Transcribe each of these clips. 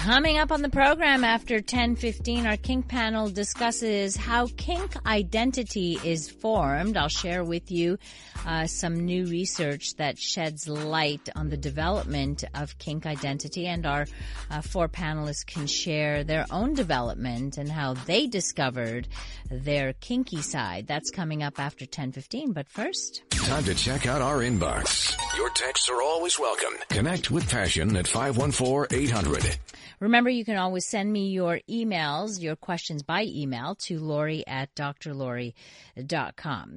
Coming up on the program after 10:15 our kink panel discusses how kink identity is formed. I'll share with you uh, some new research that sheds light on the development of kink identity and our uh, four panelists can share their own development and how they discovered their kinky side. That's coming up after 10:15, but first, time to check out our inbox. Your texts are always welcome. Connect with passion at 514-800. Remember, you can always send me your emails, your questions by email to Lori at drlori.com.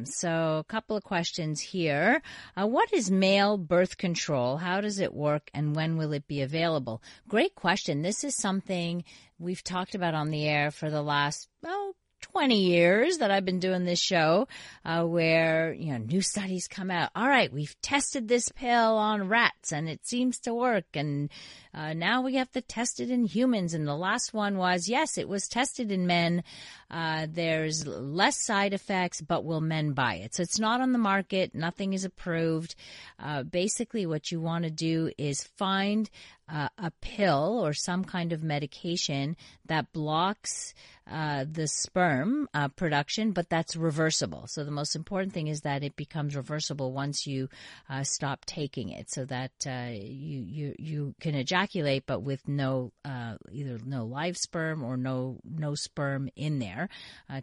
So a couple of questions here. Uh, what is male birth control? How does it work and when will it be available? Great question. This is something we've talked about on the air for the last, oh, 20 years that I've been doing this show, uh, where, you know, new studies come out. All right, we've tested this pill on rats and it seems to work. And, uh, now we have to test it in humans. And the last one was, yes, it was tested in men. Uh, there's less side effects, but will men buy it? So it's not on the market. Nothing is approved. Uh, basically what you want to do is find uh, a pill or some kind of medication that blocks uh, the sperm uh, production, but that's reversible. So the most important thing is that it becomes reversible once you uh, stop taking it, so that uh, you you you can ejaculate, but with no uh, either no live sperm or no no sperm in there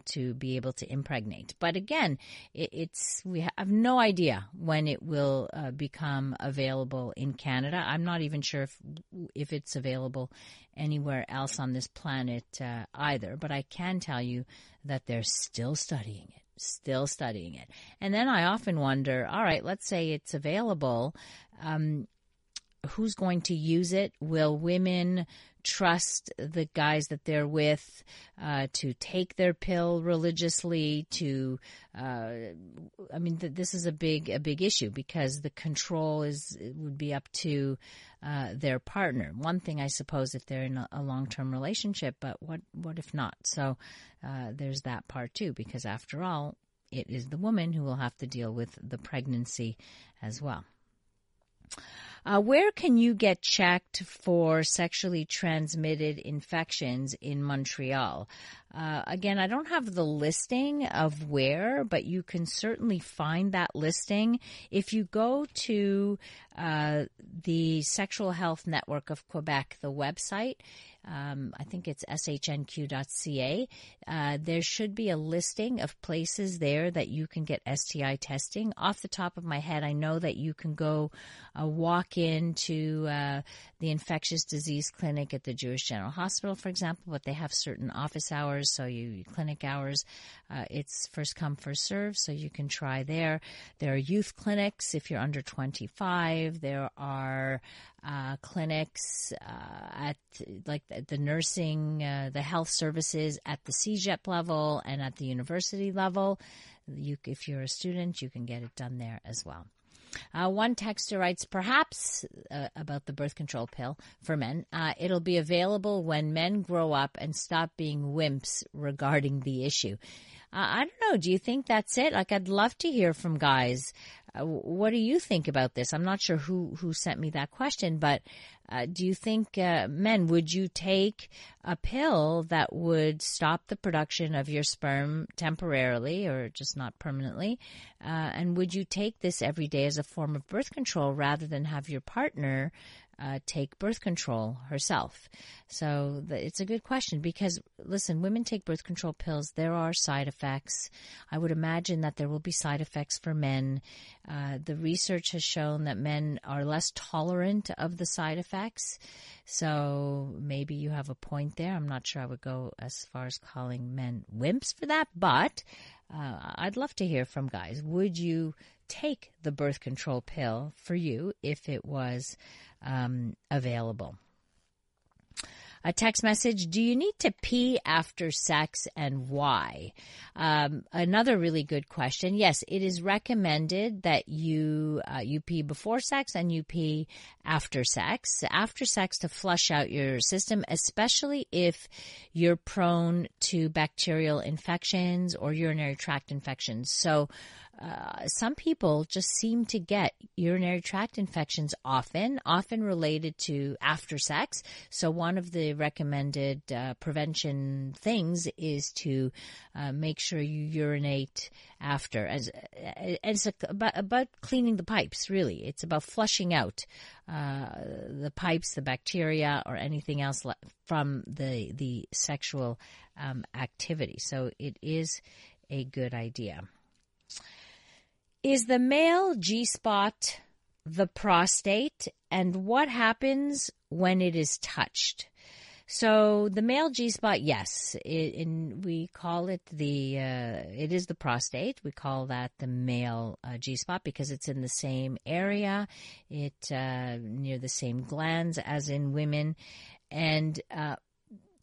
to be able to impregnate. But again, it, it's we have no idea when it will become available in Canada. I'm not even sure if if it's available anywhere else on this planet uh, either. But I can tell you that they're still studying it still studying it. And then I often wonder, all right, let's say it's available. Um, who's going to use it? Will women trust the guys that they're with uh, to take their pill religiously? To, uh, I mean, th- this is a big a big issue because the control is would be up to uh, their partner. One thing, I suppose, if they're in a, a long term relationship, but what what if not? So uh, there's that part too, because after all, it is the woman who will have to deal with the pregnancy as well. Uh, where can you get checked for sexually transmitted infections in Montreal? Uh, again, I don't have the listing of where, but you can certainly find that listing. If you go to uh, the Sexual Health Network of Quebec, the website, um, I think it's shnq.ca. Uh, there should be a listing of places there that you can get STI testing. Off the top of my head, I know that you can go uh, walk into uh, the infectious disease clinic at the Jewish General Hospital, for example, but they have certain office hours, so you clinic hours. Uh, it's first come, first serve, so you can try there. There are youth clinics if you're under 25. There are uh, clinics uh, at like the, the nursing, uh, the health services at the CEGEP level and at the university level. You, if you're a student, you can get it done there as well. Uh, one texter writes, perhaps uh, about the birth control pill for men. Uh, it'll be available when men grow up and stop being wimps regarding the issue. I don't know. Do you think that's it? Like, I'd love to hear from guys uh, what do you think about this? I'm not sure who, who sent me that question, but uh, do you think, uh, men, would you take a pill that would stop the production of your sperm temporarily or just not permanently? Uh, and would you take this every day as a form of birth control rather than have your partner uh, take birth control herself? So the, it's a good question because, listen, women take birth control pills. There are side effects. I would imagine that there will be side effects for men. Uh, the research has shown that men are less tolerant of the side effects. So maybe you have a point there. I'm not sure I would go as far as calling men wimps for that, but uh, I'd love to hear from guys. Would you take the birth control pill for you if it was um, available? A text message Do you need to pee after sex and why? Um, another really good question. Yes, it is recommended that you, uh, you pee before sex and you pee after sex. After sex to flush out your system, especially if you're prone to bacterial infections or urinary tract infections. So, uh, some people just seem to get urinary tract infections often, often related to after sex. So one of the recommended uh, prevention things is to uh, make sure you urinate after. As, uh, it's about, about, cleaning the pipes, really. It's about flushing out uh, the pipes, the bacteria, or anything else from the the sexual um, activity. So it is a good idea. Is the male G spot the prostate, and what happens when it is touched? So the male G spot, yes, it, in, we call it the uh, it is the prostate. We call that the male uh, G spot because it's in the same area, it uh, near the same glands as in women, and uh,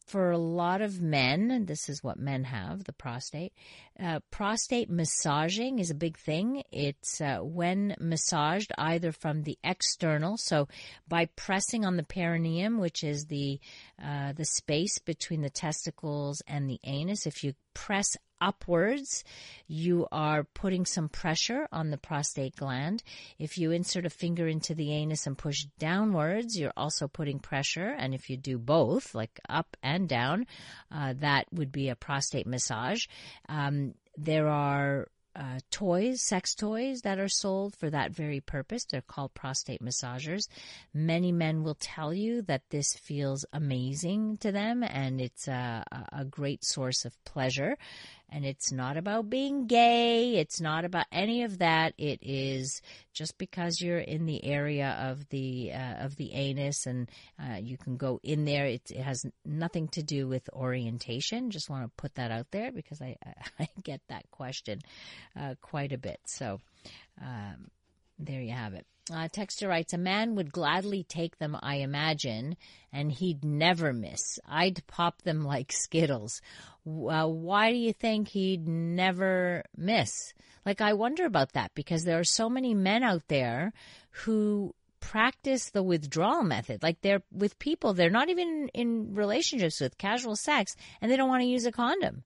for a lot of men, this is what men have, the prostate, uh, prostate massaging is a big thing. It's uh, when massaged either from the external, so by pressing on the perineum, which is the uh, the space between the testicles and the anus. If you press upwards, you are putting some pressure on the prostate gland. If you insert a finger into the anus and push downwards, you're also putting pressure. And if you do both, like up and down, uh, that would be a prostate massage. Um, there are uh, toys, sex toys that are sold for that very purpose. They're called prostate massagers. Many men will tell you that this feels amazing to them and it's a, a great source of pleasure. And it's not about being gay. It's not about any of that. It is just because you're in the area of the uh, of the anus and uh, you can go in there. It, it, has nothing to do with orientation. Just want to put that out there because I I get that question uh, quite a bit. So um, there you have it. Uh, Texter writes, a man would gladly take them, I imagine, and he'd never miss. I'd pop them like Skittles. Uh, why do you think he'd never miss? Like, I wonder about that because there are so many men out there who practice the withdrawal method. Like they're with people, they're not even in relationships with casual sex and they don't want to use a condom.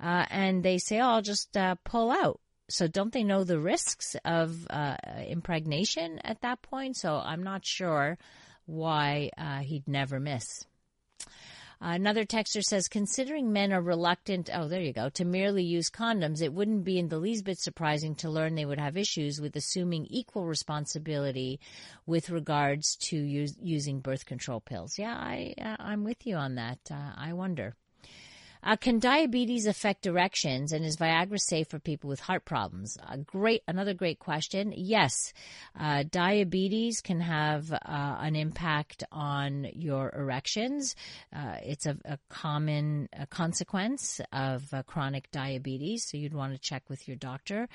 Uh, and they say, oh, I'll just uh, pull out. So don't they know the risks of uh, impregnation at that point? So I'm not sure why uh, he'd never miss. Another texter says, considering men are reluctant, oh, there you go, to merely use condoms, it wouldn't be in the least bit surprising to learn they would have issues with assuming equal responsibility with regards to use, using birth control pills. Yeah, I, uh, I'm with you on that. Uh, I wonder. Uh, can diabetes affect erections, and is Viagra safe for people with heart problems? A great, another great question. Yes, uh, diabetes can have uh, an impact on your erections. Uh, it's a, a common consequence of uh, chronic diabetes, so you'd want to check with your doctor.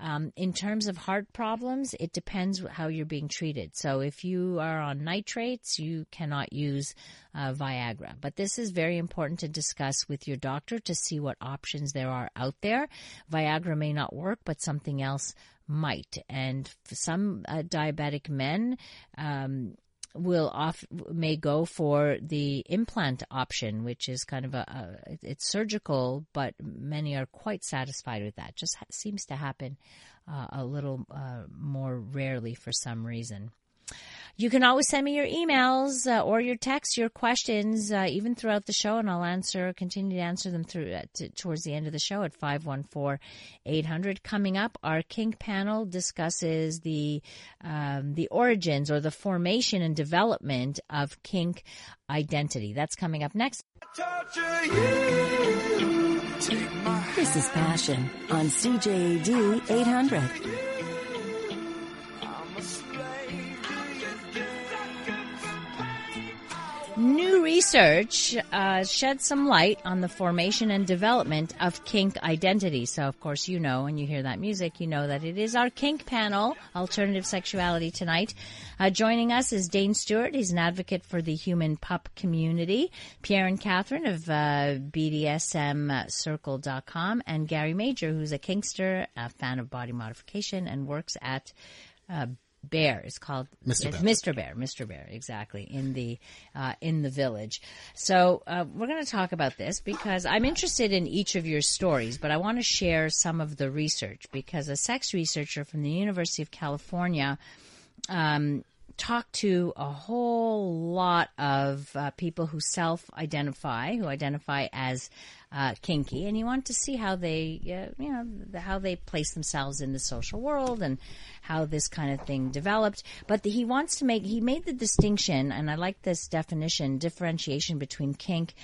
Um, in terms of heart problems, it depends how you're being treated. So if you are on nitrates, you cannot use uh, Viagra. But this is very important to discuss with your doctor to see what options there are out there. Viagra may not work, but something else might. And some uh, diabetic men, um, will off may go for the implant option, which is kind of a, a, it's surgical, but many are quite satisfied with that. Just ha- seems to happen uh, a little uh, more rarely for some reason. You can always send me your emails uh, or your texts, your questions, uh, even throughout the show, and I'll answer, continue to answer them through uh, towards the end of the show at 514-800. Coming up, our kink panel discusses the um, the origins or the formation and development of kink identity. That's coming up next. This is Passion on CJAD 800. New research uh, sheds some light on the formation and development of kink identity. So, of course, you know, when you hear that music, you know that it is our kink panel, Alternative Sexuality, tonight. Uh, joining us is Dane Stewart. He's an advocate for the human pup community. Pierre and Catherine of uh, BDSMcircle.com and Gary Major, who's a kinkster, a fan of body modification, and works at uh, Bear. is called Mr. Bear. Mr. Bear. Mr. Bear, exactly in the uh, in the village. So uh, we're going to talk about this because I'm interested in each of your stories, but I want to share some of the research because a sex researcher from the University of California um, talked to a whole lot of uh, people who self-identify, who identify as uh, kinky, and you want to see how they, uh, you know, how they place themselves in the social world and how this kind of thing developed. But the, he wants to make, he made the distinction, and I like this definition, differentiation between kink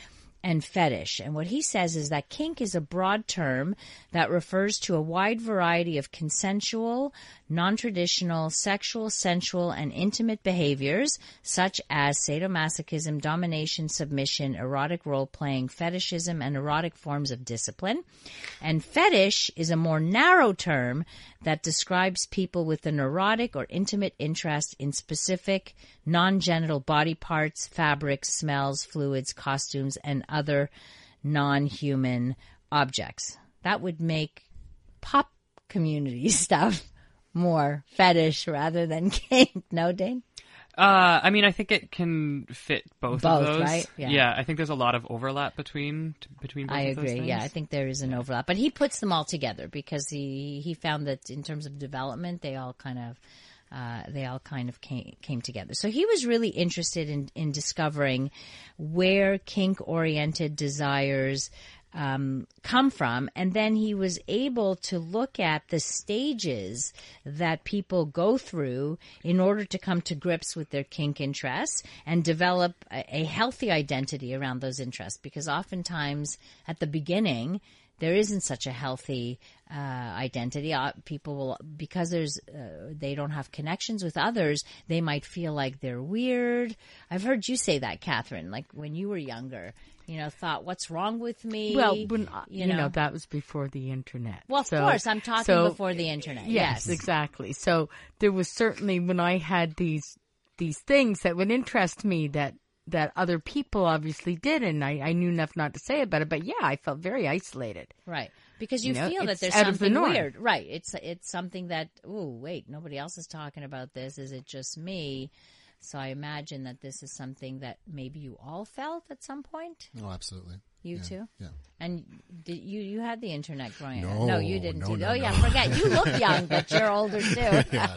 and fetish. And what he says is that kink is a broad term that refers to a wide variety of consensual, non-traditional, sexual, sensual, and intimate behaviors such as sadomasochism, domination, submission, erotic role-playing, fetishism, and erotic forms of discipline. And fetish is a more narrow term that describes people with an neurotic or intimate interest in specific non-genital body parts, fabrics, smells, fluids, costumes, and other non-human objects. That would make pup community stuff more fetish rather than kink. No, Dane? Uh, I mean, I think it can fit both, Both, of those. right? Yeah. I think there's a lot of overlap between between. Both I of those agree. Yeah, I think there is an overlap, but he puts them all together because he he found that in terms of development, they all kind of uh, they all kind of came came together. So he was really interested in in discovering where kink oriented desires. Um, come from, and then he was able to look at the stages that people go through in order to come to grips with their kink interests and develop a, a healthy identity around those interests. Because oftentimes at the beginning, there isn't such a healthy uh, identity. Uh, people will because there's uh, they don't have connections with others. They might feel like they're weird. I've heard you say that, Catherine. Like when you were younger, you know, thought, "What's wrong with me?" Well, when, uh, you you, know. know. that was before the internet. Well, of So- course, I'm talking so- before the internet. Yes, Yes, exactly. So there was certainly when I had these these things that would interest me that that other people obviously did, and I, I knew enough not to say about it. But yeah, I felt very isolated. Right. Because you, You know, feel that there's out of the something weird. Right. It's it's something that oh wait, nobody else is talking about this. Is it just me? So I imagine that this is something that maybe you all felt at some point. Oh, absolutely. You Yeah, too? Yeah. And did you you had the internet growing up? No, No, you didn't. no, do no, oh yeah, no. forget. You look young, but you're older too. Yeah,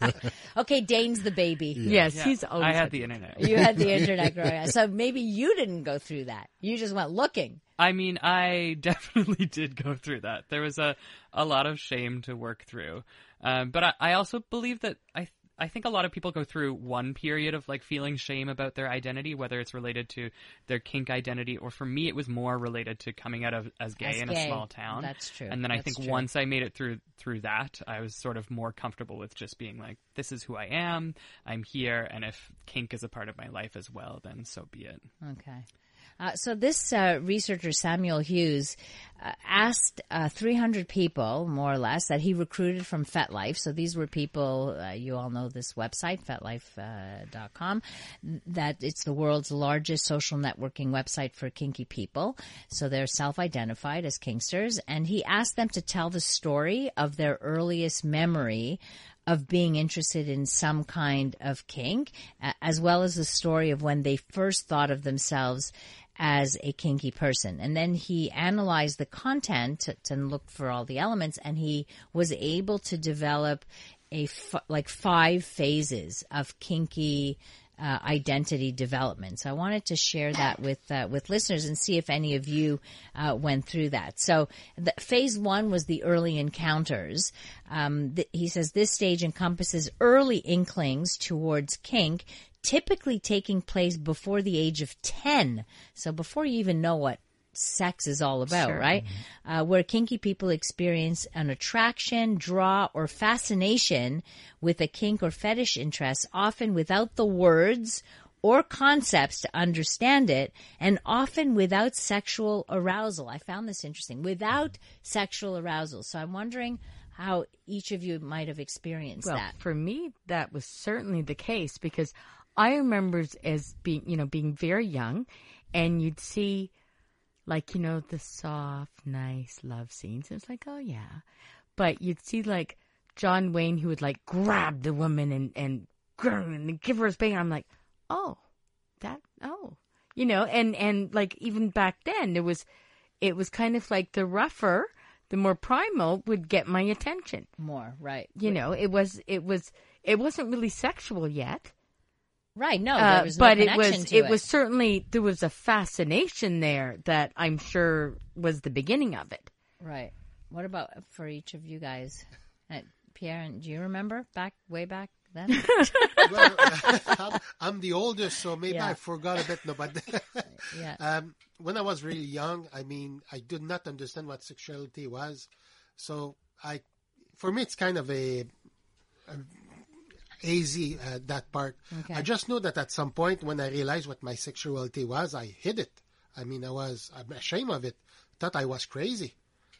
no. Okay, Dane's the baby. Yes, Yeah, he's always I had had- the internet. You had the internet growing up. So maybe you didn't go through that. You just went looking. I mean, I definitely did go through that. There was a, a lot of shame to work through. Um, but I, I also believe that I I think a lot of people go through one period of like feeling shame about their identity, whether it's related to their kink identity or for me it was more related to coming out of as gay As in gay. a small town. That's true. And then I think true. once I made it through through that, I was sort of more comfortable with just being like, this is who I am. I'm here, and if kink is a part of my life as well, then so be it. Okay. Uh, so this uh, researcher Samuel Hughes uh, asked uh, 300 people, more or less, that he recruited from FetLife. So these were people uh, you all know this website, FetLife.com. that it's the world's largest social networking website for kinky people. So they're self-identified as kinksters, and he asked them to tell the story of their earliest memory of being interested in some kind of kink, as well as the story of when they first thought of themselves as a kinky person. And then he analyzed the content and looked for all the elements, and he was able to develop a f- like five phases of kinky uh, identity development. So I wanted to share that with uh, with listeners and see if any of you uh, went through that. So the, phase one was the early encounters. Um, he says this stage encompasses early inklings towards kink, typically taking place before the age of ten. So before you even know what sex is all about, right? Uh, where kinky people experience an attraction, draw, or fascination with a kink or fetish interest, often without the words or concepts to understand it, and often without sexual arousal. I found this interesting. Without sexual arousal. So I'm wondering how each of you might have experienced Well, that. for me, that was certainly the case because I remember as being, you know, being very young, and you'd see, like, you know, the soft, nice love scenes. It's like, oh yeah, but you'd see like John Wayne who would like grab the woman and and, and give her a spank. I'm like, oh, that, oh, you know, and and like even back then, it was, it was kind of like the rougher. The more primal would get my attention More, right. you know it was it was it wasn't really sexual yet Right, no, uh, there was no but it was to it was certainly there was a fascination there that i'm sure was the beginning of it Right. What about for each of you guys? Uh, Pierre, and do you remember back way back then? well, I'm, I'm the oldest, so maybe Yeah. I forgot a bit. No, but yeah. um, when I was really young, I mean, I did not understand what sexuality was. So I, for me, it's kind of a, a hazy uh, that part. Okay. I just know that at some point when I realized what my sexuality was, I hid it. I mean, I was I'm ashamed of it. Thought I was crazy.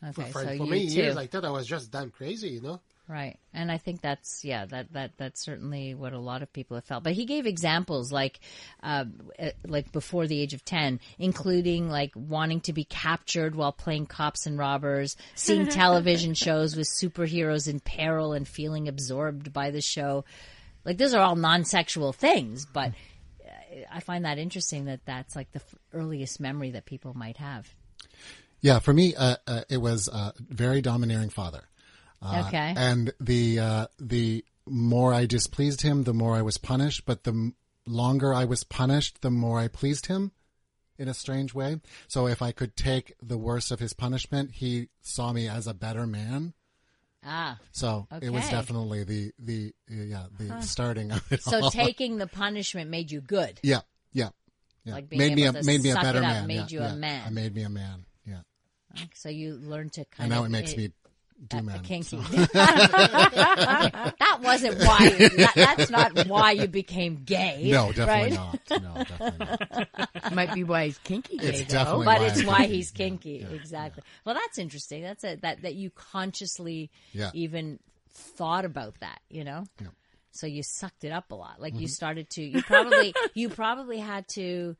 Okay, for so for many years. I thought I was just damn crazy. You know. Right. And I think that's, yeah, that, that, that's certainly what a lot of people have felt. But he gave examples like, uh, uh, like before the age of 10, including like wanting to be captured while playing cops and robbers, seeing television shows with superheroes in peril and feeling absorbed by the show. Like those are all non-sexual things, but uh, I find that interesting that that's like the earliest memory that people might have. Yeah, for me, uh, uh, it was a very domineering father. Uh, Okay. And the uh, the more I displeased him, the more I was punished. But the m- longer I was punished, the more I pleased him, in a strange way. So if I could take the worst of his punishment, he saw me as a better man. Ah. So it was definitely the the yeah the starting of it So all. taking the punishment made you good. yeah yeah yeah Like being made me a made me a better man. made yeah, you a man. It made me a man. Yeah, So you learn to kind of and now of it makes me do uh, man. kinky. so. that wasn't why. That, that's not why you became gay. No, definitely right? not. No, definitely not. might be why he's kinky gay, It's though. definitely But why it's I'm why kinky. he's kinky. Exactly. Well, that's interesting. That's a, that that you consciously Yeah. even thought about that. You know. Yeah. Mm-hmm. So you sucked it up a lot. Like you started to. You probably you probably had to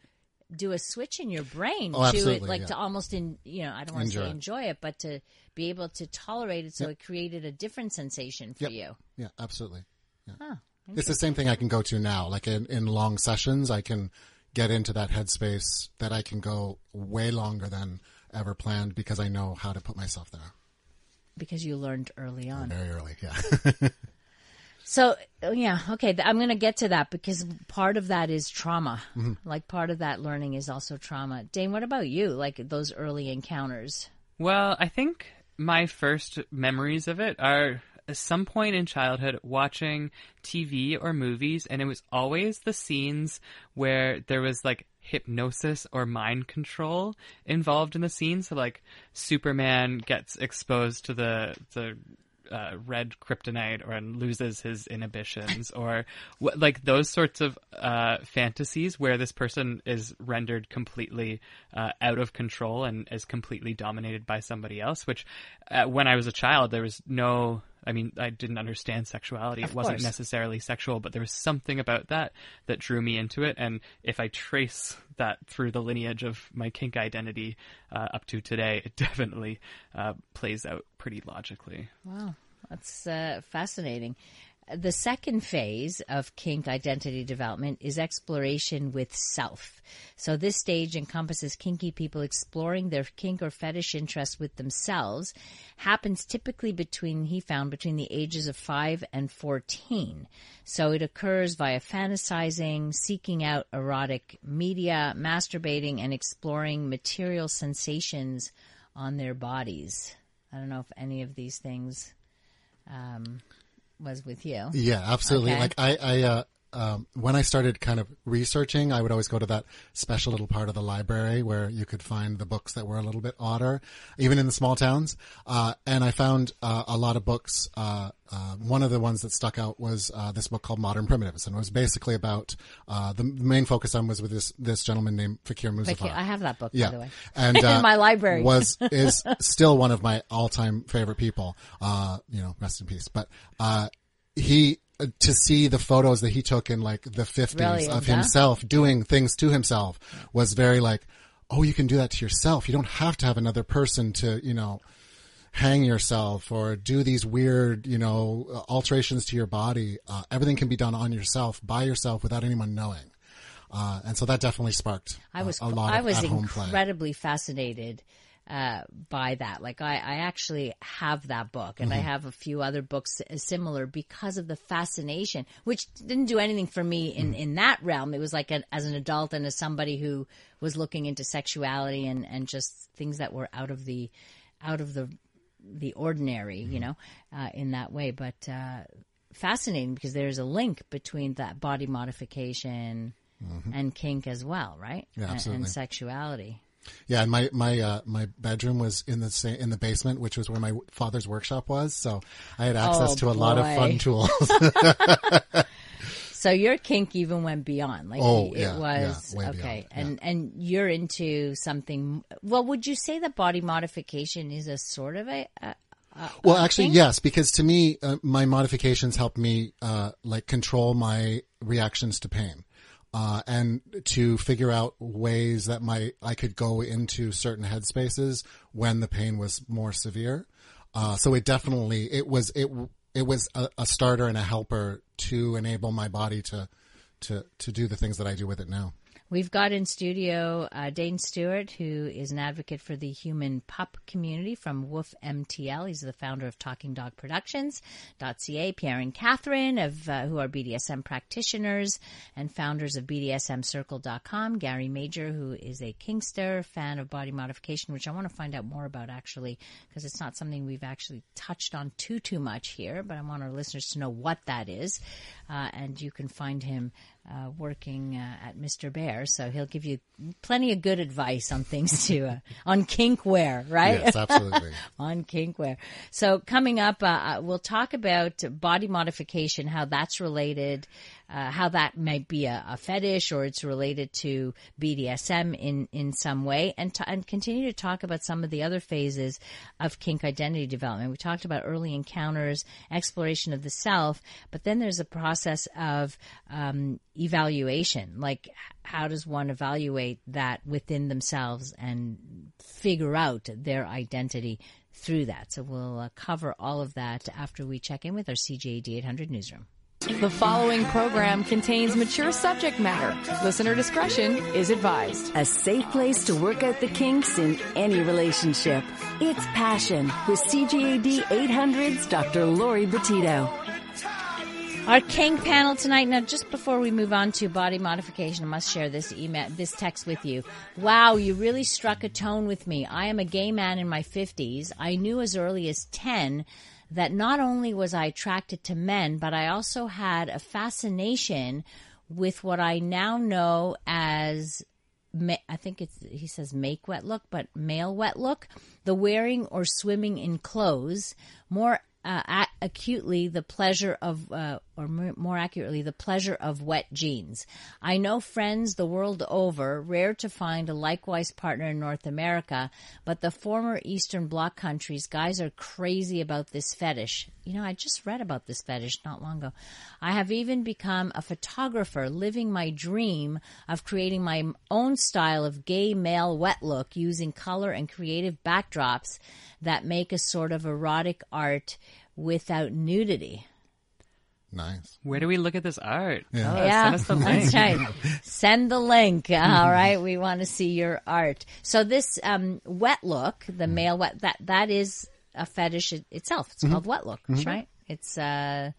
do a switch in your brain Oh, to it, like yeah. to almost in you know I don't want to Enjoy say it. enjoy it, but to be able to tolerate it, so it created a different sensation for Yep. you. Yeah, absolutely. Yeah. Huh. It's the same thing I can go to now. Like in, in long sessions, I can get into that headspace that I can go way longer than ever planned because I know how to put myself there because you learned early on. very early. Yeah. So yeah, okay. I'm going to get to that because part of that is trauma. Mm-hmm. Like part of that learning is also trauma. Dane, what about you? Like those early encounters? Well, I think my first memories of it are at some point in childhood watching TV or movies, and it was always the scenes where there was like hypnosis or mind control involved in the scene. So, like, Superman gets exposed to the the uh, red kryptonite or loses his inhibitions or like those sorts of uh, fantasies where this person is rendered completely uh, out of control and is completely dominated by somebody else which uh, when i was a child there was no i mean i didn't understand sexuality it wasn't course. necessarily sexual but there was something about that that drew me into it and if i trace that through the lineage of my kink identity uh, up to today it definitely uh, plays out pretty logically Wow, that's uh, fascinating. The second phase of kink identity development is exploration with self. So this stage encompasses kinky people exploring their kink or fetish interest with themselves. Happens typically between, he found, between the ages of 5 and 14. So it occurs via fantasizing, seeking out erotic media, masturbating, and exploring material sensations on their bodies. I don't know if any of these things um, was with you. Yeah, absolutely. Okay. Like I, I, uh, um, when I started kind of researching, I would always go to that special little part of the library where you could find the books that were a little bit odder, even in the small towns. Uh, and I found uh, a lot of books. Uh, uh, one of the ones that stuck out was uh, this book called Modern Primitives, and it was basically about uh, the main focus on was with this this gentleman named Fakir Musafar. I have that book, by yeah, the way. and In my library. was is still one of my all time favorite people. Uh, you know, rest in peace. But uh, he to see the photos that he took in like the fifties Brilliant, of huh? himself doing things to himself was very like, oh, you can do that to yourself. You don't have to have another person to you know hang yourself or do these weird, you know, alterations to your body. Uh, everything can be done on yourself, by yourself, without anyone knowing. Uh, and so that definitely sparked I was uh, a lot I was at-home play. incredibly fascinated uh, by that. Like I, I actually have that book, and I Mm-hmm. have a few other books similar because of the fascination, which didn't do anything for me in Mm. in that realm. It was like an, as an adult and as somebody who was looking into sexuality and and just things that were out of the out of the the ordinary, Mm-hmm. you know, uh, in that way. But uh, fascinating because there's a link between that body modification and kink as well, right? Mm-hmm. Yeah, And- absolutely. And sexuality. Yeah, and my my uh, my bedroom was in the in the basement, which was where my father's workshop was. So I had access Oh, to a lot of fun tools. So your kink even went beyond. Like Oh, it yeah, was yeah, okay. beyond, And and you're into something well, would you say that body modification is a sort of a, a well, actually, kink? yes, because to me, uh, my modifications help me uh, like control my reactions to pain. Uh, and to figure out ways that my I could go into certain headspaces when the pain was more severe. Uh, so it definitely it was it it was a, a starter and a helper to enable my body to to to do the things that I do with it now. We've got in studio uh, Dane Stewart, who is an advocate for the human pup community from Woof MTL. He's the founder of Talking Dog Productions.ca. Pierre and Catherine, of, uh, who are BDSM practitioners and founders of BDSMcircle.com. Gary Major, who is a Kinkster, fan of body modification, which I want to find out more about actually, because it's not something we've actually touched on too, too much here, but I want our listeners to know what that is. Uh, and you can find him uh, working uh, at Mr. Bear, so he'll give you plenty of good advice on things to uh, on kinkwear, right? Yes, absolutely. on kinkwear. So coming up, uh, uh, we'll talk about body modification, how that's related, uh, how that might be a, a fetish or it's related to BDSM in in some way, and t- and continue to talk about some of the other phases of kink identity development. We talked about early encounters, exploration of the self, but then there's a process of um, evaluation, like how does one evaluate that within themselves and figure out their identity through that. So we'll uh, cover all of that after we check in with our CJAD 800 newsroom. The following program contains mature subject matter. Listener discretion is advised. A safe place to work out the kinks in any relationship. It's Passion with CJAD 800's Dr. Lori Betito. Our kink panel tonight. Now, just before we move on to body modification, I must share this email, this text with you. Wow, you really struck a tone with me. I am a gay man in my fifties. I knew as early as ten that not only was I attracted to men, but I also had a fascination with what I now know as I think it's he says make wet look, but male wet look, the wearing or swimming in clothes, more uh, acutely the pleasure of, uh, or more accurately, the pleasure of wet jeans. I know friends the world over, rare to find a likewise partner in North America, but the former Eastern Bloc countries, guys are crazy about this fetish. You know, I just read about this fetish not long ago. I have even become a photographer, living my dream of creating my own style of gay male wet look using color and creative backdrops that make a sort of erotic art without nudity. Nice. Where do we look at this art? Yeah. Oh, yeah, Send us the link. that's right. Send the link. All right, we want to see your art. So this um, wet look, the male wet that that is a fetish itself. It's called wet look, right? It's uh,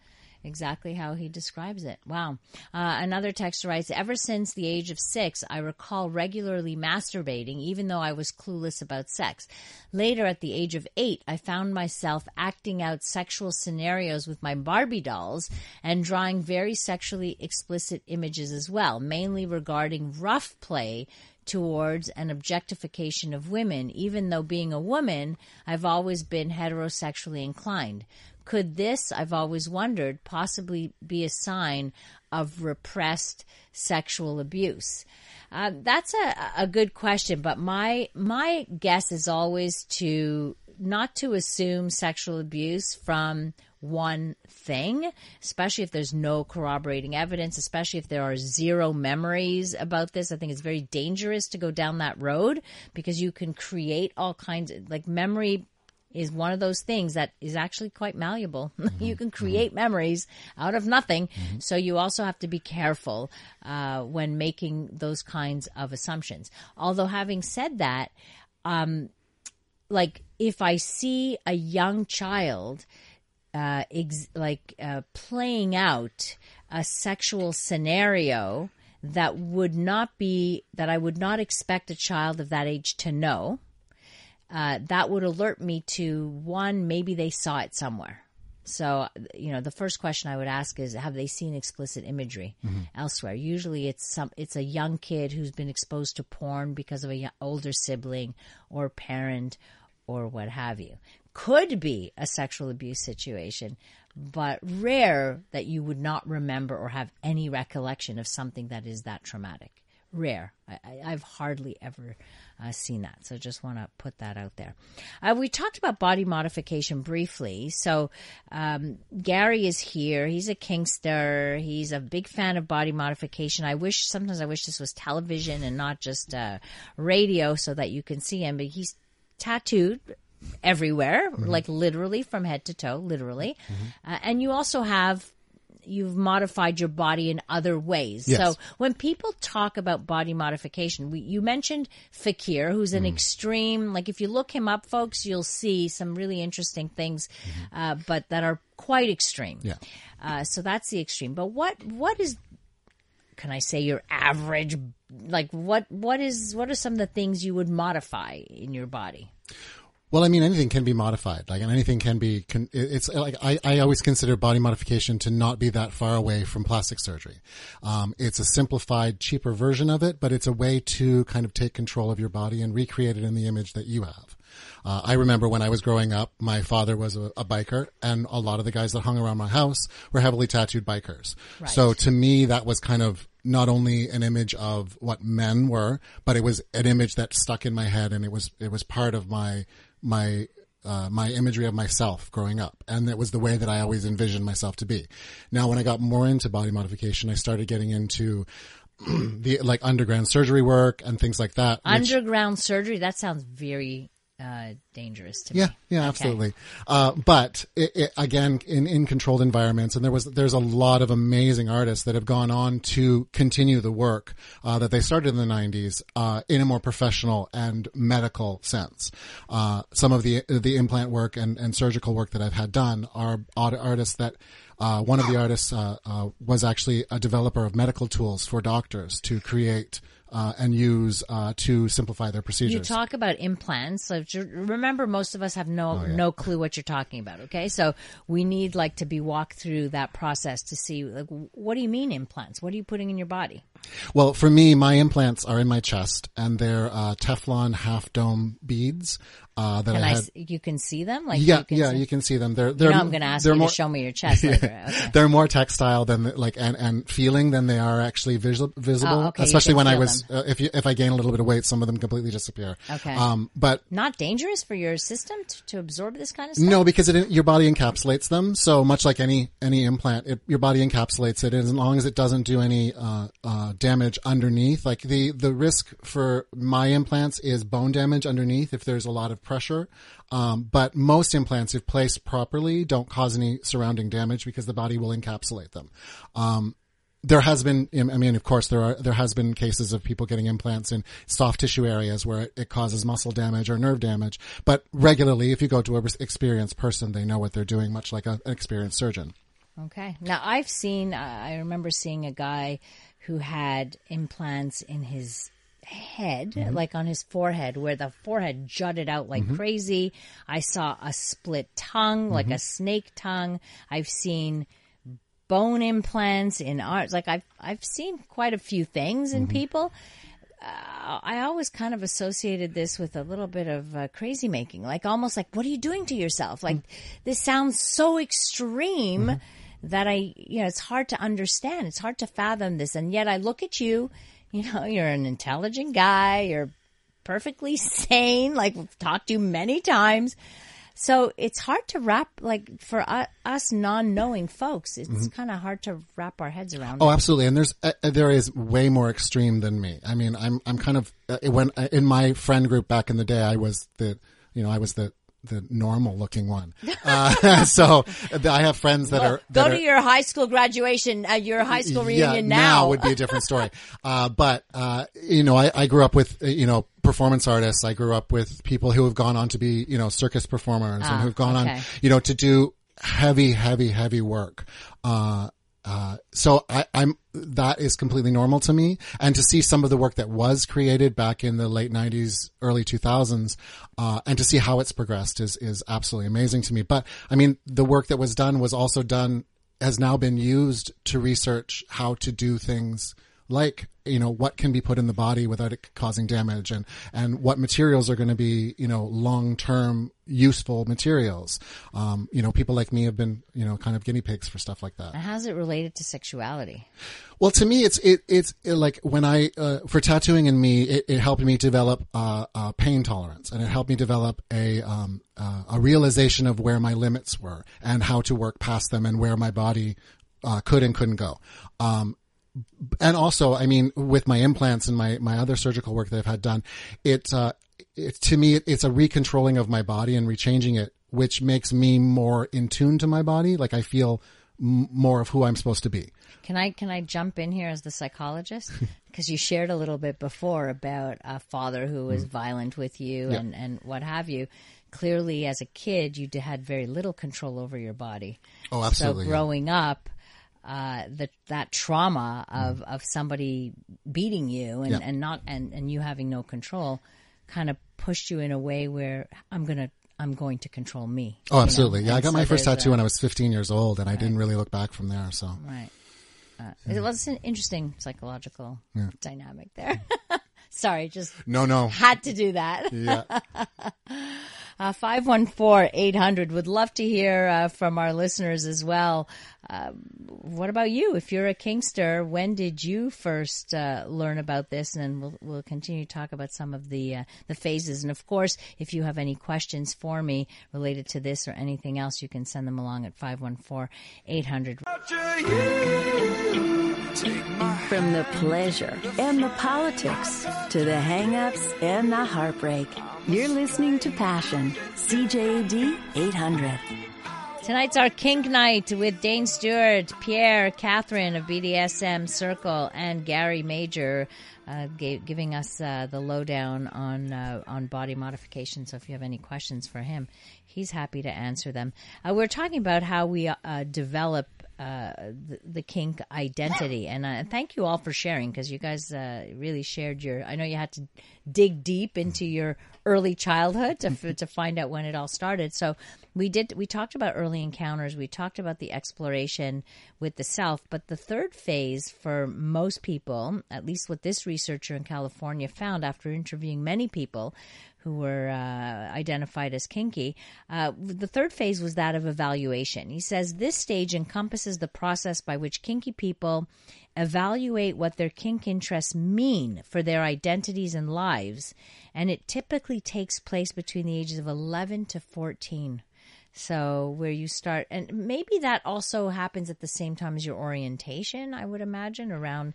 exactly how he describes it. Wow. Uh, another texter writes, ever since the age of six, I recall regularly masturbating, even though I was clueless about sex. Later, at the age of eight, I found myself acting out sexual scenarios with my Barbie dolls and drawing very sexually explicit images as well, mainly regarding rough play towards an objectification of women, even though being a woman, I've always been heterosexually inclined. Could this, I've always wondered, possibly be a sign of repressed sexual abuse? Uh, that's a, a good question, but my my guess is always to not to assume sexual abuse from one thing, especially if there's no corroborating evidence, especially if there are zero memories about this. I think it's very dangerous to go down that road because you can create all kinds of like memory is one of those things that is actually quite malleable. Mm-hmm. you can create mm-hmm. memories out of nothing. Mm-hmm. So you also have to be careful uh, when making those kinds of assumptions. Although, having said that, um, like if I see a young child uh, ex- like uh, playing out a sexual scenario that would not be that I would not expect a child of that age to know. Uh, that would alert me to one, maybe they saw it somewhere. So, you know, the first question I would ask is, have they seen explicit imagery mm-hmm. elsewhere? Usually, it's some, it's a young kid who's been exposed to porn because of a young, older sibling or parent or what have you could be a sexual abuse situation, but rare that you would not remember or have any recollection of something that is that traumatic. Rare. I, have hardly ever uh, seen that. So just want to put that out there. Uh, we talked about body modification briefly. So um, Gary is here. He's a Kinkster. He's a big fan of body modification. I wish sometimes I wish this was television and not just uh, radio so that you can see him. But he's tattooed everywhere, mm-hmm. like literally from head to toe, literally. Mm-hmm. Uh, and you also have you've modified your body in other ways. Yes. So when people talk about body modification, we, you mentioned Fakir, who's an mm. extreme. Like if you look him up, folks, you'll see some really interesting things, mm-hmm. uh, but that are quite extreme. Yeah. Uh, so that's the extreme. But what what is can I say your average? Like what what is what are some of the things you would modify in your body? Well, I mean, anything can be modified. Like, and anything can be. It's like I, I always consider body modification to not be that far away from plastic surgery. Um, it's a simplified, cheaper version of it, but it's a way to kind of take control of your body and recreate it in the image that you have. Uh, I remember when I was growing up, my father was a, a, biker, and a lot of the guys that hung around my house were heavily tattooed bikers. Right. So to me, that was kind of not only an image of what men were, but it was an image that stuck in my head, and it was it was part of my my uh, my imagery of myself growing up, and it was the way that I always envisioned myself to be. Now, when I got more into body modification, I started getting into the like underground surgery work and things like that. Underground which, surgery that sounds very uh, dangerous to yeah, me. Yeah, okay. absolutely. Uh, but it, it, again, in, in controlled environments, and there was there's a lot of amazing artists that have gone on to continue the work uh, that they started in the '90s uh, in a more professional and medical sense. Uh, some of the the implant work and, and surgical work that I've had done are artists that. Uh, one of the artists was actually a developer of medical tools for doctors to create uh, and use uh, to simplify their procedures. You talk about implants. So remember, most of us have no oh, yeah. no clue what you're talking about. Okay, so we need like to be walked through that process to see like what do you mean implants? What are you putting in your body? Well, for me, my implants are in my chest, and they're uh, Teflon half dome beads uh, that can I had. I, you can see them, like yeah, you yeah, see? you can see them. They're they're. You know, I'm going to ask you more, to show me your chest. Okay. they're more textile than like and, and feeling than they are actually visual, visible. Oh, okay. Especially when I was uh, if you if I gain a little bit of weight, some of them completely disappear. Okay. Um, but not dangerous for your system to, to absorb this kind of stuff. No, because it, your body encapsulates them. So much like any any implant, it, your body encapsulates it, as long as it doesn't do any uh, uh, damage underneath. Like the the risk for my implants is bone damage underneath if there's a lot of pressure. Um, but most implants, if placed properly, don't cause any surrounding damage because the body will encapsulate them. Um, there has been, I mean, of course, there are, there has been cases of people getting implants in soft tissue areas where it, causes muscle damage or nerve damage. But regularly, if you go to an experienced person, they know what they're doing, much like a, an experienced surgeon. Okay. Now I've seen. I remember seeing a guy who had implants in his head, Mm-hmm. like on his forehead, where the forehead jutted out like crazy. I saw a split tongue, like Mm-hmm. a snake tongue. I've seen bone implants in art. Like I've I've seen quite a few things in people. Uh, I always kind of associated this with a little bit of uh, crazy making, like almost like, what are you doing to yourself? Like this sounds so extreme that I, you know, it's hard to understand. It's hard to fathom this, and yet I look at you. You know, you're an intelligent guy. You're perfectly sane. Like we've talked to you many times. So it's hard to wrap, like for us non-knowing folks, it's kind of hard to wrap our heads around. Oh, it. absolutely. And there's uh, there is way more extreme than me. I mean, I'm I'm kind of uh, when uh, in my friend group back in the day, I was the you know I was the the normal looking one. Uh, so I have friends that are Go to are, your high school graduation, uh, your high school reunion yeah, now. would be a different story. uh, but uh, you know, I, I grew up with you know performance artists. I grew up with people who have gone on to be you know circus performers and who've gone okay. on you know to do heavy, heavy, heavy work. Uh, uh, so I, I'm that is completely normal to me, and to see some of the work that was created back in the late '90s, early 2000s, uh, and to see how it's progressed is is absolutely amazing to me. But I mean, the work that was done was also done has now been used to research how to do things like you know what can be put in the body without it causing damage and and what materials are going to be you know long term useful materials um, you know people like me have been you know kind of guinea pigs for stuff like that And how's it related to sexuality? well, to me, it's it it's it, like when I uh, for tattooing in me, it, it helped me develop uh, uh, pain tolerance, and it helped me develop a um, uh, a realization of where my limits were and how to work past them, and where my body uh, could and couldn't go. Um, and also, I mean, with my implants and my my other surgical work that I've had done, it uh, it to me it's a recontrolling of my body and rechanging it, which makes me more in tune to my body. Like I feel m- more of who I'm supposed to be. Can I can I jump in here as the psychologist? Because you shared a little bit before about a father who was Mm. violent with you and, and what have you. Clearly, as a kid, you had very little control over your body. Oh, absolutely, So yeah. growing up, uh, that that trauma of, of somebody beating you and, Mm. Yeah. and not and, and you having no control kind of pushed you in a way where I'm gonna I'm going to control me. Oh, you know? absolutely. Yeah, I got so my first tattoo a- when I was 15 years old, and I didn't really look back from there. So, Right. Uh, It was an interesting psychological dynamic there. Sorry, just no, no. had to do that. Yeah. Uh, 514-800. Would love to hear uh, from our listeners as well. Uh, what about you? If you're a Kinkster, when did you first uh, learn about this? And we'll, we'll continue to talk about some of the uh, the phases. And of course, if you have any questions for me related to this or anything else, you can send them along at 514-800. From the pleasure and the politics to the hang-ups and the heartbreak, you're listening to Passion, CJAD 800. Tonight's our kink night with Dane Stewart, Pierre, Catherine of BDSM Circle, and Gary Major, uh, giving us uh, the lowdown on uh, on body modification. So if you have any questions for him, he's happy to answer them. Uh, we're talking about how we uh, develop. Uh, the, the kink identity, and uh, thank you all for sharing because you guys uh, really shared your. I know you had to dig deep into your early childhood to to find out when it all started. So we did. We talked about early encounters. We talked about the exploration with the self. But the third phase for most people, at least what this researcher in California found after interviewing many people who were uh, identified as kinky, uh, the third phase was that of evaluation. He says this stage encompasses the process by which kinky people evaluate what their kink interests mean for their identities and lives, and it typically takes place between the ages of 11 to 14. So, where you start, and maybe that also happens at the same time as your orientation, I would imagine, around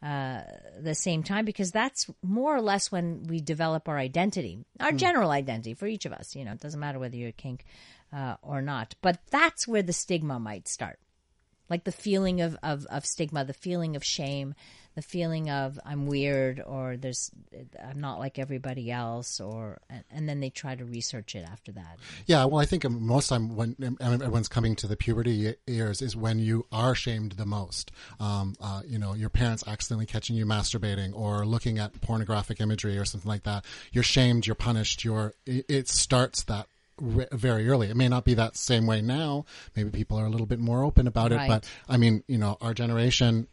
uh, the same time, because that's more or less when we develop our identity, our general identity for each of us. You know, it doesn't matter whether you're a kink uh, or not, but that's where the stigma might start like the feeling of, of, of stigma, the feeling of shame, the feeling of I'm weird or there's I'm not like everybody else or and, and then they try to research it after that. Yeah, well, I think most time when everyone's coming to the puberty years is when you are shamed the most. Um, uh, you know, your parents accidentally catching you masturbating or looking at pornographic imagery or something like that. You're shamed. You're punished. You're. It starts that very early. It may not be that same way now. Maybe people are a little bit more open about it, Right. but I mean, you know, our generation,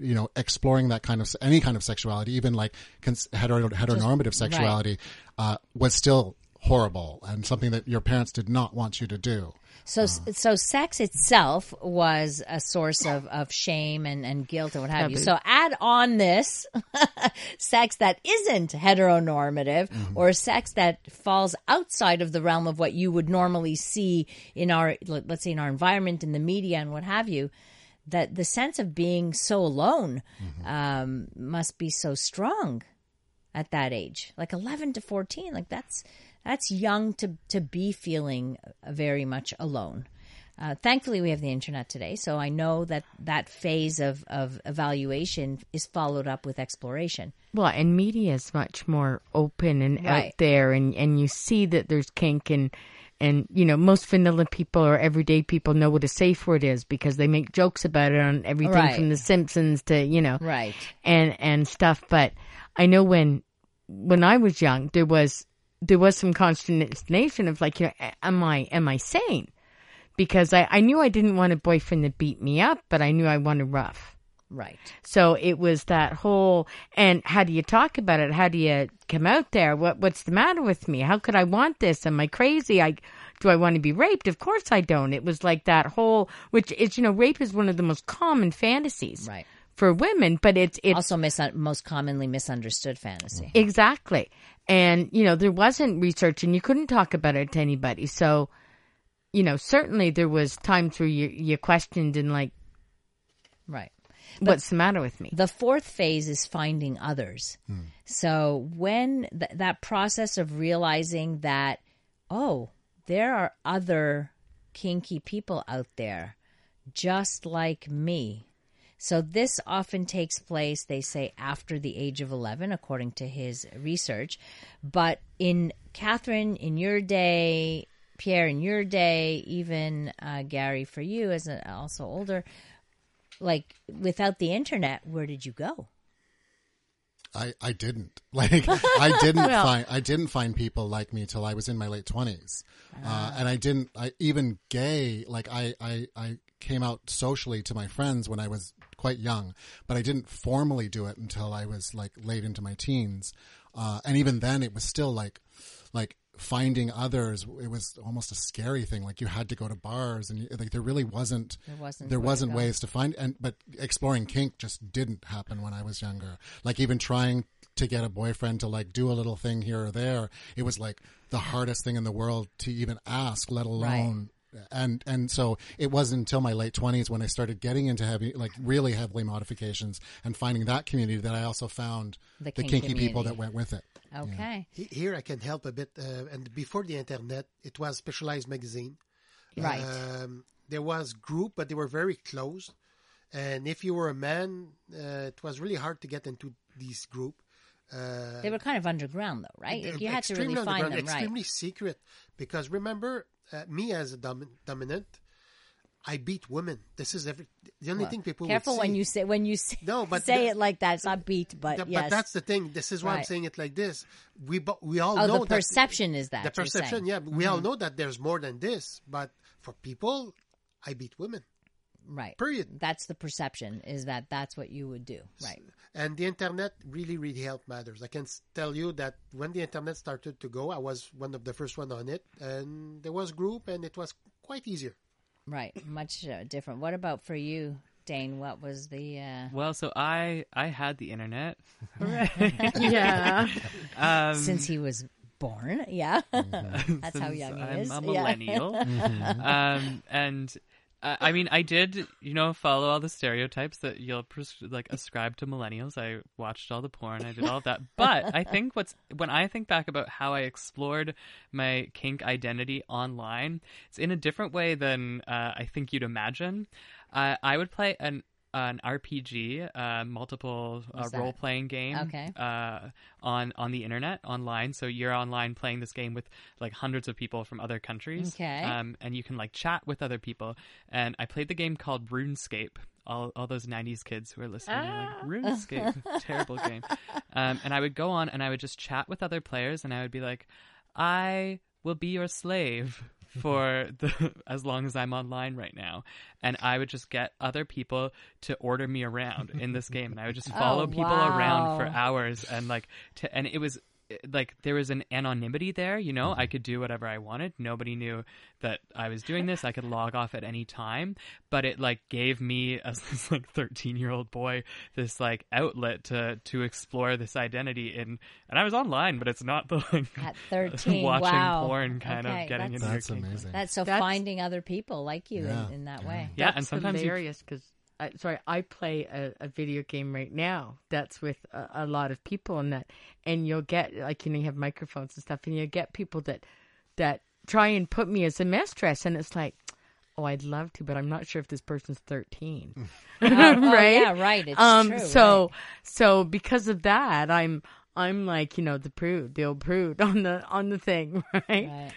you know, exploring that kind of any kind of sexuality, even like cons- hetero, heteronormative sexuality, uh, was still horrible and something that your parents did not want you to do. So so sex itself was a source of, of shame and, and guilt and what have you. So add on this sex that isn't heteronormative or sex that falls outside of the realm of what you would normally see in our let's say in our environment in the media and what have you. That the sense of being so alone um, must be so strong at that age. Like 11 to 14 like that's that's young to to be feeling very much alone. Uh, thankfully we have the internet today so i know that that phase of of evaluation is followed up with exploration. Well, and media is much more open and Right. out there, and and you see that there's kink and and you know most vanilla people or everyday people know what a safe word is because they make jokes about it on everything Right. from The Simpsons to you know right and and stuff. But I know when when I was young, there was there was some consternation of like, you know, am I am I sane? Because I I knew I didn't want a boyfriend that beat me up, but I knew I wanted rough. Right So it was that whole and how do you talk about it? How do you come out there? What what's the matter with me? How could I want this? Am I crazy? I do I want to be raped? Of course I don't. It was like that whole which is you know rape is one of the most common fantasies right for women, but it's it's also mis- most commonly misunderstood fantasy mm-hmm. Exactly. And, you know, there wasn't research and you couldn't talk about it to anybody. So, you know, certainly there was times where you, you questioned and like, right what's the matter with me? The fourth phase is finding others. So when th- that process of realizing that, oh, there are other kinky people out there just like me. So this often takes place, they say, after the age of 11, according to his research. But in Catherine, in your day, Pierre, in your day, even uh, Gary, for you as a, also older, like without the internet, where did you go? I, I didn't. Like I didn't find I didn't find people like me till I was in my late twenties, uh, and I didn't I even gay like I, I I came out socially to my friends when I was quite young, but I didn't formally do it until I was like late into my teens, uh, and even then it was still like like finding others it was almost a scary thing. Like you had to go to bars and you, like there really wasn't There wasn't there wasn't ways to find and but exploring kink just didn't happen when I was younger. Like even trying to get a boyfriend to like do a little thing here or there, it was like the hardest thing in the world to even ask, let alone and and so it wasn't until my late 20s when I started getting into heavy like really heavily modifications and finding that community that I also found The the, kink kinky people that went with it. Okay. He- Here I can help a bit. Uh, and before the internet, it was specialized magazine. Right. Um, there was group, but they were very close. And if you were a man, uh, it was really hard to get into these group. Uh, They were kind of underground, though, right? you had to really find underground, them, right? extremely secret. Because remember, uh, me as a domin- dominant, I beat women. This is every the only thing people Careful when say. you say when you say, No, but say the- it like that. It's not beat, but Th- yes. But that's the thing. This is why I'm saying it like this. We we all oh, know the that perception is that the perception. saying. Yeah, we Mm-hmm. all know that there's more than this. But for people, I beat women. Right. Period. That's the perception is that that's what you would do, right? And the internet really, really helped matters. I can tell you that when the internet started to go, I was one of the first one on it, and there was group, and it was quite easier. Right. Much uh, different. What about for you, Dane? What was the? Uh, Well, so I I had the internet yeah. um, since he was born, yeah. that's how young he I'm is. a Yeah. millennial. um, and I mean, I did, you know, follow all the stereotypes that you'll pres- like ascribe to millennials. I watched all the porn, I did all of that. But I think what's when I think back about how I explored my kink identity online, it's in a different way than uh, I think you'd imagine. Uh, I would play an an RPG, uh, multiple uh, role playing game. Okay. Uh, on on the internet, online. So you're online playing this game with like hundreds of people from other countries. Okay. Um, and you can like chat with other people. And I played the game called RuneScape. All, all those 90s kids who are listening are like, RuneScape, terrible game. Um, and I would go on and I would just chat with other players and I would be like, I will be your slave for the as long as I'm online right now. And I would just get other people to order me around in this game and I would just oh, follow people around for hours and like to, and it was like there was an anonymity there, you know, I mm-hmm. could do whatever I wanted. Nobody knew that I was doing this. I could log off at any time, but it like gave me as this like 13-year-old boy this like outlet to to explore this identity in and I was online, but it's not the like At 13, watching wow. porn kind Okay, of getting that's- into That's your amazing. That's so That's- finding other people like you Yeah. in, in that way. Yeah, and That's sometimes you hilarious because. I, sorry, I play a, a video game right now that's with a, a lot of people and that, and you'll get like you know you have microphones and stuff, and you'll get people that that try and put me as a mistress, and it's like, oh, I'd love to, but I'm not sure if this person's 13, Oh, right? oh, yeah, right. It's um, true. so right. so because of that, I'm I'm like you know the prude, the old prude on the on the thing, right? Right.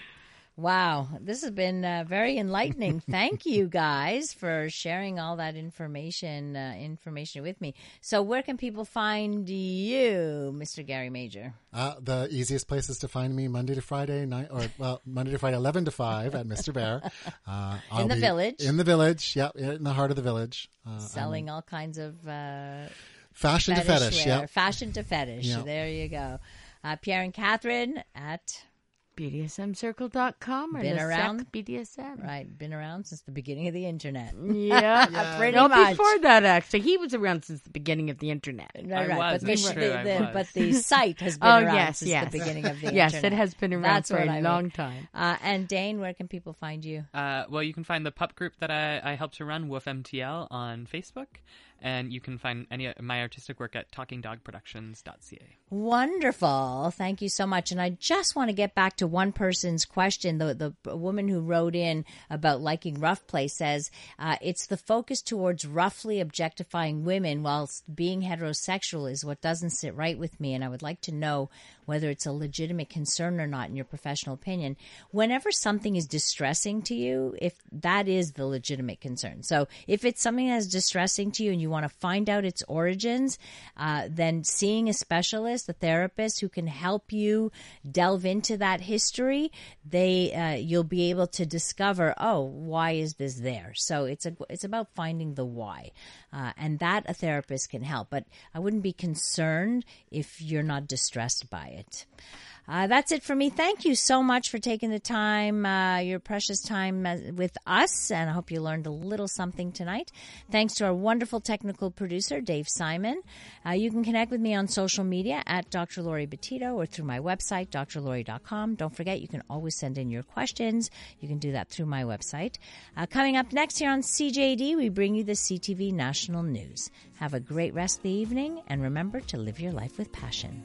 Wow, this has been uh, very enlightening. Thank you guys for sharing all that information uh, information with me. So, where can people find you, Mr. Gary Major? Uh, the easiest places to find me Monday to Friday night, or well, Monday to Friday, eleven to five at Mr. Bear. Uh, I'll the village. In the village, yep, in the heart of the village. Uh, Selling all kinds of uh, fashion to fetish fetish, wear, yep. fashion to fetish. There you go. Uh, Pierre and Catherine at BDSMcircle.com or Been the around? Sec BDSM. right, been around since the beginning of the internet. Yeah, Pretty no, much. before that, actually, he was around since the beginning of the internet. Right, I right. was, but, the, true, the- I the- but the site has been Oh, around yes, since yes. the beginning of the internet. Yes, internet. it has been around That's for what a I long mean. time. Uh, and Dane, where can people find you? Uh, well, you can find the pup group that I, I helped to run, Woof MTL, on Facebook, and you can find any of my artistic work at talkingdogproductions.ca. Wonderful. Thank you so much. And I just want to get back to one person's question. The the woman who wrote in about liking rough play says uh, it's the focus towards roughly objectifying women whilst being heterosexual is what doesn't sit right with me. And I would like to know whether it's a legitimate concern or not in your professional opinion. Whenever something is distressing to you, if that is the legitimate concern. So if it's something that's distressing to you and you want to find out its origins, uh, then seeing a specialist, a therapist who can help you delve into that history, they uh, you'll be able to discover, oh, why is this there? So it's a it's about finding the why, uh, and that a therapist can help. But I wouldn't be concerned if you're not distressed by it. Uh, that's it for me. Thank you so much for taking the time, uh, your precious time uh, with us, and I hope you learned a little something tonight. Thanks to our wonderful technical producer, Dave Simon. Uh, you can connect with me on social media at Dr. Laurie Betito or through my website, drlori.com. Don't forget, you can always send in your questions. You can do that through my website. Uh, coming up next here on CJAD, we bring you the CTV National News. Have a great rest of the evening, and remember to live your life with passion.